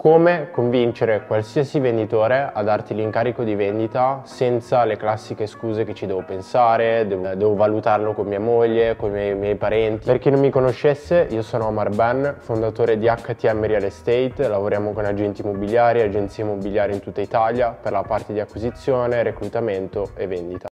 Come convincere qualsiasi venditore a darti l'incarico di vendita senza le classiche scuse che ci devo pensare, devo, devo valutarlo con mia moglie, con i miei, miei, parenti. Per chi non mi conoscesse, io sono Omar Ben, fondatore di HTM Real Estate, lavoriamo con agenti immobiliari, agenzie immobiliari in tutta Italia per la parte di acquisizione, reclutamento e vendita.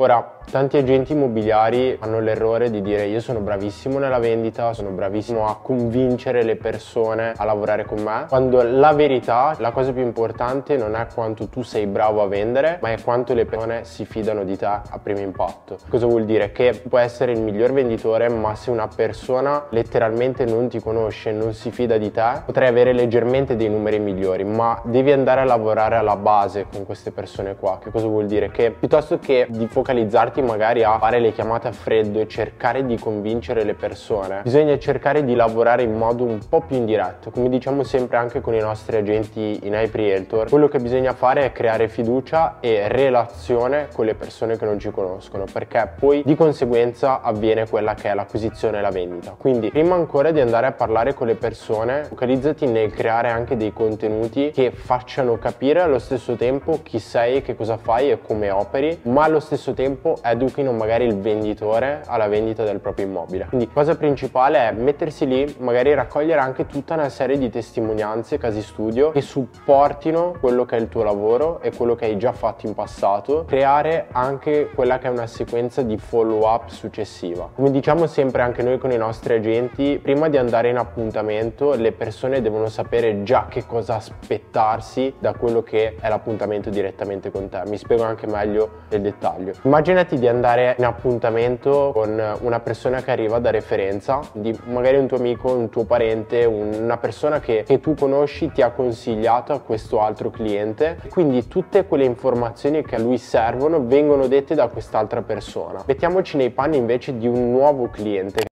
Ora, Tanti agenti immobiliari hanno l'errore di dire io sono bravissimo nella vendita, sono bravissimo a convincere le persone a lavorare con me, quando la verità, la cosa più importante non è quanto tu sei bravo a vendere, ma è quanto le persone si fidano di te a primo impatto. Cosa vuol dire? Che puoi essere il miglior venditore, ma se una persona letteralmente non ti conosce, non si fida di te, potrai avere leggermente dei numeri migliori, ma devi andare a lavorare alla base con queste persone qua. Che cosa vuol dire? Che piuttosto che di focalizzarti magari a fare le chiamate a freddo e cercare di convincere le persone, bisogna cercare di lavorare in modo un po' più indiretto, come diciamo sempre anche con i nostri agenti in Hype Realtor. Quello che bisogna fare è creare fiducia e relazione con le persone che non ci conoscono, perché poi di conseguenza avviene quella che è l'acquisizione e la vendita. Quindi prima ancora di andare a parlare con le persone, focalizzati nel creare anche dei contenuti che facciano capire allo stesso tempo chi sei, che cosa fai e come operi, ma allo stesso tempo educhino magari il venditore alla vendita del proprio immobile. Quindi cosa principale è mettersi lì, magari raccogliere anche tutta una serie di testimonianze, casi studio che supportino quello che è il tuo lavoro e quello che hai già fatto in passato, creare anche quella che è una sequenza di follow up successiva. Come diciamo sempre anche noi con i nostri agenti, prima di andare in appuntamento le persone devono sapere già che cosa aspettarsi da quello che è l'appuntamento direttamente con te. Mi spiego anche meglio nel dettaglio. Immaginati di andare in appuntamento con una persona che arriva da referenza, di magari un tuo amico, un tuo parente, una persona che, che tu conosci ti ha consigliato a questo altro cliente, quindi tutte quelle informazioni che a lui servono vengono dette da quest'altra persona. Mettiamoci nei panni invece di un nuovo cliente.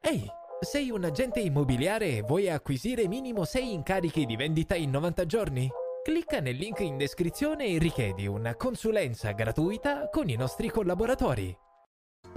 Ehi, sei un agente immobiliare e vuoi acquisire minimo 6 incarichi di vendita in 90 giorni? Clicca nel link in descrizione e richiedi una consulenza gratuita con i nostri collaboratori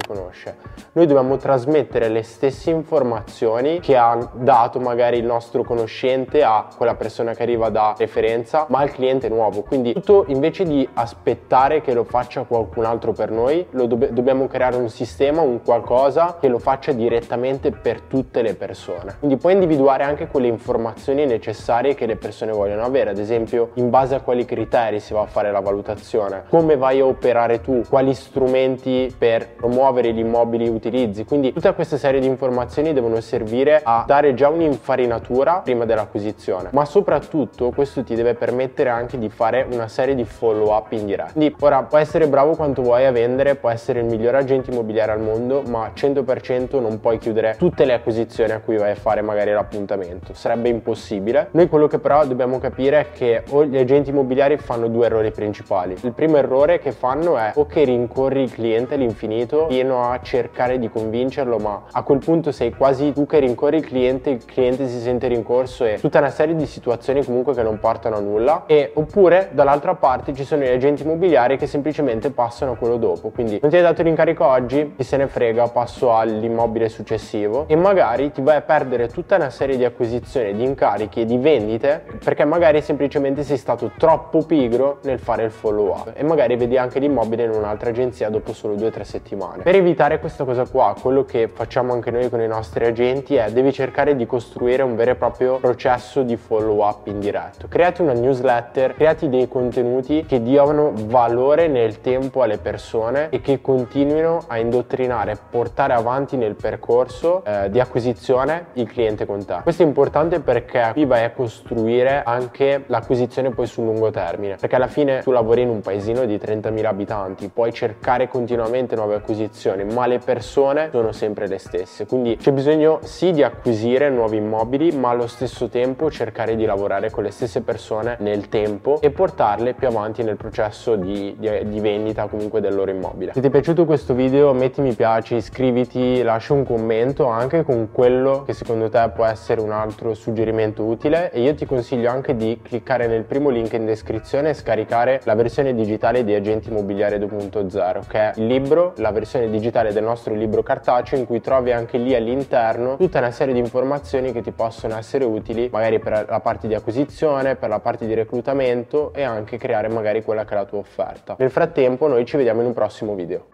conosce. Noi dobbiamo trasmettere le stesse informazioni che ha dato magari il nostro conoscente a quella persona che arriva da referenza, ma al cliente nuovo. Quindi tutto invece di aspettare che lo faccia qualcun altro per noi, dobb- dobbiamo creare un sistema, un qualcosa che lo faccia direttamente per tutte le persone. Quindi puoi individuare anche quelle informazioni necessarie che le persone vogliono avere, ad esempio in base a quali criteri si va a fare la valutazione, come vai a operare tu, quali strumenti per promuovere muovere gli immobili utilizzi. Quindi tutta questa serie di informazioni devono servire a dare già un'infarinatura prima dell'acquisizione, ma soprattutto questo ti deve permettere anche di fare una serie di follow up in diretta. Quindi ora puoi essere bravo quanto vuoi a vendere, puoi essere il miglior agente immobiliare al mondo, ma 100% non puoi chiudere tutte le acquisizioni a cui vai a fare magari l'appuntamento. Sarebbe impossibile. Noi quello che però dobbiamo capire è che gli agenti immobiliari fanno due errori principali. Il primo errore che fanno è o che rincorri il cliente all'infinito pieno a cercare di convincerlo, ma a quel punto sei quasi tu che rincorri il cliente, il cliente si sente rincorso e tutta una serie di situazioni comunque che non portano a nulla. E oppure dall'altra parte ci sono gli agenti immobiliari che semplicemente passano a quello dopo. Quindi non ti hai dato l'incarico oggi, chi se ne frega, passo all'immobile successivo e magari ti vai a perdere tutta una serie di acquisizioni, di incarichi e di vendite perché magari semplicemente sei stato troppo pigro nel fare il follow up e magari vedi anche l'immobile in un'altra agenzia dopo solo 2-3 settimane. Per evitare questa cosa qua, quello che facciamo anche noi con i nostri agenti è devi cercare di costruire un vero e proprio processo di follow up in diretto. Creati una newsletter, creati dei contenuti che diano valore nel tempo alle persone e che continuino a indottrinare, portare avanti nel percorso eh, di acquisizione il cliente con te. Questo è importante perché qui vai a costruire anche l'acquisizione poi sul lungo termine, perché alla fine tu lavori in un paesino di 30.000 abitanti, puoi cercare continuamente nuove acquisizioni posizioni, ma le persone sono sempre le stesse. Quindi c'è bisogno sì di acquisire nuovi immobili, ma allo stesso tempo cercare di lavorare con le stesse persone nel tempo e portarle più avanti nel processo di, di, di vendita comunque del loro immobile. Se ti è piaciuto questo video metti mi piace, iscriviti, lascia un commento anche con quello che secondo te può essere un altro suggerimento utile e io ti consiglio anche di cliccare nel primo link in descrizione e scaricare la versione digitale di Agenti Immobiliare 2.0 che è il libro, la versione digitale del nostro libro cartaceo in cui trovi anche lì all'interno tutta una serie di informazioni che ti possono essere utili magari per la parte di acquisizione, per la parte di reclutamento e anche creare magari quella che è la tua offerta. Nel frattempo noi ci vediamo in un prossimo video.